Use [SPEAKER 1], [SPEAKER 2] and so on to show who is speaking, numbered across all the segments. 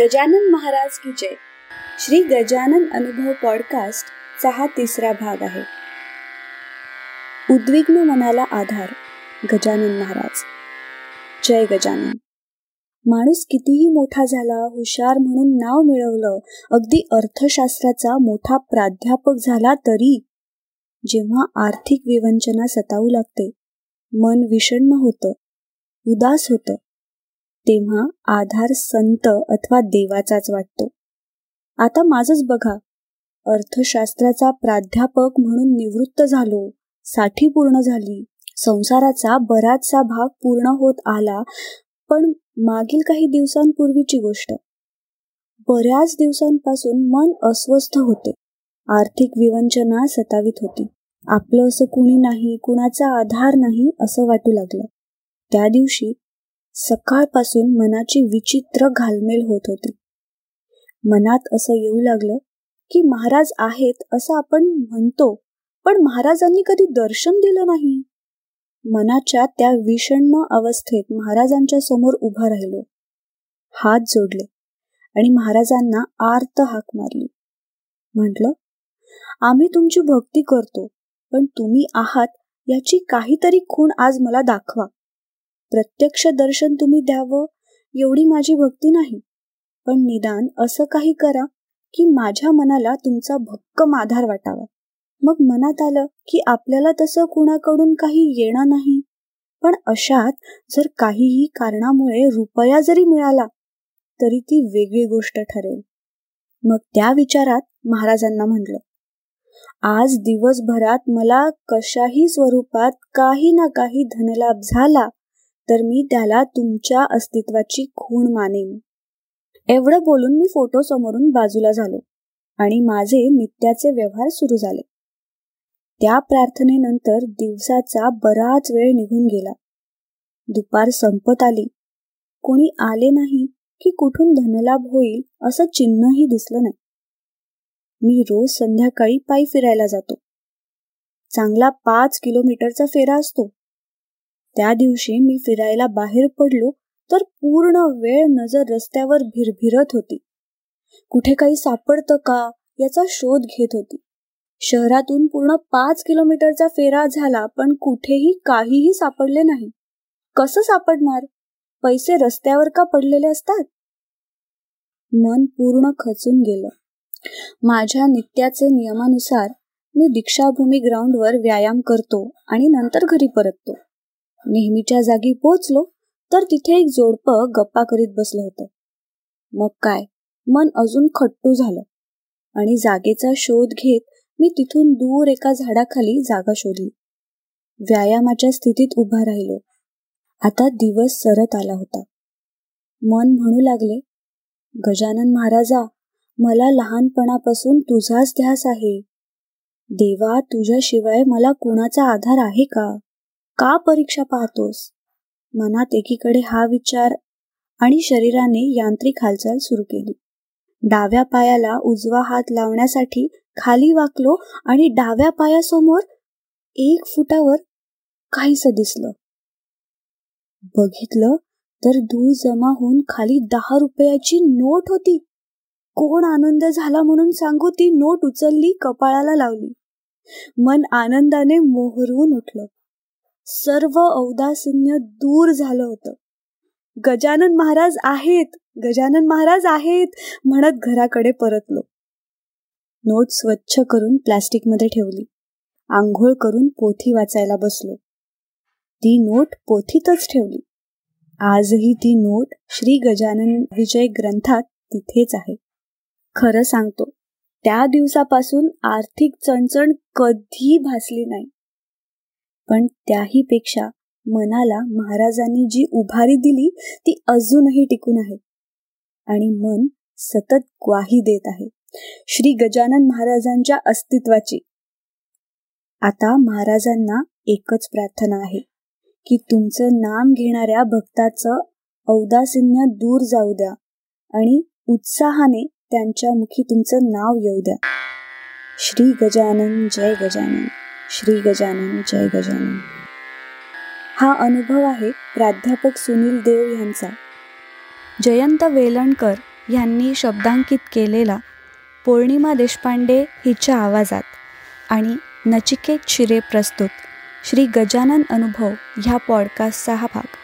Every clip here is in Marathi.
[SPEAKER 1] गजानन महाराज की जय. श्री गजानन अनुभव पॉडकास्ट चा हा तिसरा भाग आहे. उद्विग्न मनाला आधार गजानन महाराज. जय गजानन. माणूस कितीही मोठा झाला हुशार म्हणून नाव मिळवलं अगदी अर्थशास्त्राचा मोठा प्राध्यापक झाला तरी जेव्हा आर्थिक विवंचना सतावू लागते मन विषण्ण होतं उदास होतं तेव्हा आधार संत अथवा देवाचाच वाटतो. आता माझच बघा. अर्थशास्त्राचा प्राध्यापक म्हणून निवृत्त झालो साठी पूर्ण झाली संसाराचा बराचसा भाग पूर्ण होत आला पण मागील काही दिवसांपूर्वीची गोष्ट. बऱ्याच दिवसांपासून मन अस्वस्थ होते. आर्थिक विवंचना सतावित होती. आपलं असं कुणी नाही कुणाचा आधार नाही असं वाटू लागलं. त्या दिवशी सकाळपासून मनाची विचित्र घालमेल होत होती. मनात असं येऊ लागलं की महाराज आहेत असं आपण म्हणतो पण महाराजांनी कधी दर्शन दिलं नाही. मनाच्या त्या विषण्ण अवस्थेत महाराजांच्या समोर उभा राहिलो. हात जोडले आणि महाराजांना आर्त हाक मारली. म्हटलं आम्ही तुमची भक्ती करतो पण तुम्ही आहात याची काहीतरी खूण आज मला दाखवा. प्रत्यक्ष दर्शन तुम्ही द्यावं एवढी माझी भक्ती नाही. पण निदान असं काही करा की माझ्या मनाला तुमचा भक्कम आधार वाटावा. मग मनात आलं की आपल्याला तसं कुणाकडून काही येणार नाही. पण अशात जर काहीही कारणामुळे रुपया जरी मिळाला तरी ती वेगळी गोष्ट ठरेल. मग त्या विचारात महाराजांना म्हटलं आज दिवसभरात मला कशाही स्वरूपात काही ना काही धनलाभ झाला तर मी त्याला तुमच्या अस्तित्वाची खूण मानेन. एवढं बोलून मी फोटो समोरून बाजूला झालो आणि माझे नित्याचे व्यवहार सुरू झाले. त्या प्रार्थनेनंतर दिवसाचा बराच वेळ निघून गेला. दुपार संपत आली. कोणी आले नाही की कुठून धनलाभ होईल असं चिन्हही दिसलं नाही. मी रोज संध्याकाळी पायी फिरायला जातो. चांगला पाच किलोमीटरचा फेरा असतो. त्या दिवशी मी फिरायला बाहेर पडलो तर पूर्ण वेळ नजर रस्त्यावर भिरभिरत होती. कुठे काही सापडतं का याचा शोध घेत होती. शहरातून पूर्ण पाच किलोमीटरचा फेरा झाला पण कुठेही काहीही सापडले नाही. कसं सापडणार? पैसे रस्त्यावर का पडलेले असतात? मन पूर्ण खचून गेलं. माझ्या नित्याचे नियमानुसार मी दीक्षाभूमी ग्राउंडवर व्यायाम करतो आणि नंतर घरी परततो. नेहमीच्या जागी पोचलो तर तिथे एक जोडपं गप्पा करीत बसलं होतं. मग काय? मन अजून खट्टू झालं. आणि जागेचा शोध घेत मी तिथून दूर एका झाडाखाली जागा शोधली. व्यायामाच्या स्थितीत उभा राहिलो. आता दिवस सरत आला होता. मन म्हणू लागले गजानन महाराजा मला लहानपणापासून तुझाच ध्यास आहे. देवा तुझ्याशिवाय मला कुणाचा आधार आहे का? का परीक्षा पाहतोस? मनात एकीकडे हा विचार आणि शरीराने यांत्रिक हालचाल सुरू केली. डाव्या पायाला उजवा हात लावण्यासाठी खाली वाकलो आणि डाव्या पायासमोर एक फुटावर काहीस दिसलं. बघितलं तर धूळ जमा होऊन खाली दहा रुपयाची नोट होती. कोण आनंद झाला म्हणून सांगू ती नोट उचलली कपाळाला लावली. मन आनंदाने मोहरून उठलं. सर्व औदासिन्य दूर झालं होतं. गजानन महाराज आहेत गजानन महाराज आहेत म्हणत घराकडे परतलो. नोट स्वच्छ करून प्लास्टिकमध्ये ठेवली. आंघोळ करून पोथी वाचायला बसलो. ती नोट पोथीतच ठेवली. आजही ती नोट श्री गजानन विजय ग्रंथात तिथेच आहे. खरं सांगतो त्या दिवसापासून आर्थिक चणचण कधी भासली नाही. पण त्याही पेक्षा मनाला महाराजांनी जी उभारी दिली ती अजूनही टिकून आहे. आणि मन सतत ग्वाही देत आहे. श्री गजानन महाराजांच्या अस्तित्वाची. आता महाराजांना एकच प्रार्थना आहे की तुमचं नाम घेणाऱ्या भक्ताचं औदासिन्य दूर जाऊ द्या आणि उत्साहाने त्यांच्या मुखी तुमचं नाव येऊ द्या. श्री गजानन जय गजानन. श्री गजानन जय गजानन. हा अनुभव आहे प्राध्यापक सुनील देव यांचा. जयंत वेलणकर यांनी शब्दांकित केलेला पौर्णिमा देशपांडे हिच्या आवाजात आणि नचिकेत शिरे प्रस्तुत श्री गजानन अनुभव ह्या पॉडकास्टचा हा भाग.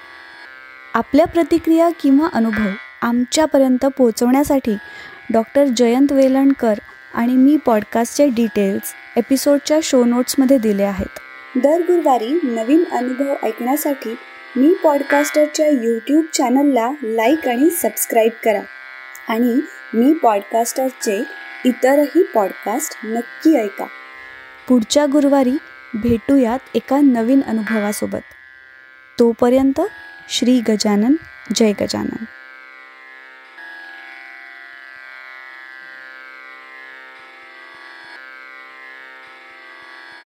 [SPEAKER 1] आपल्या प्रतिक्रिया किंवा अनुभव आमच्यापर्यंत पोहोचवण्यासाठी डॉक्टर जयंत वेलणकर आणि मी पॉडकास्टचे डिटेल्स एपिसोडच्या शो नोट्समध्ये दिले आहेत. दर गुरुवारी नवीन अनुभव ऐकण्यासाठी मी पॉडकास्टरच्या यूट्यूब चॅनलला लाईक आणि सबस्क्राईब करा. आणि मी पॉडकास्टरचे इतरही पॉडकास्ट नक्की ऐका. पुढच्या गुरुवारी भेटूयात एका नवीन अनुभवासोबत. तोपर्यंत श्री गजानन जय गजानन.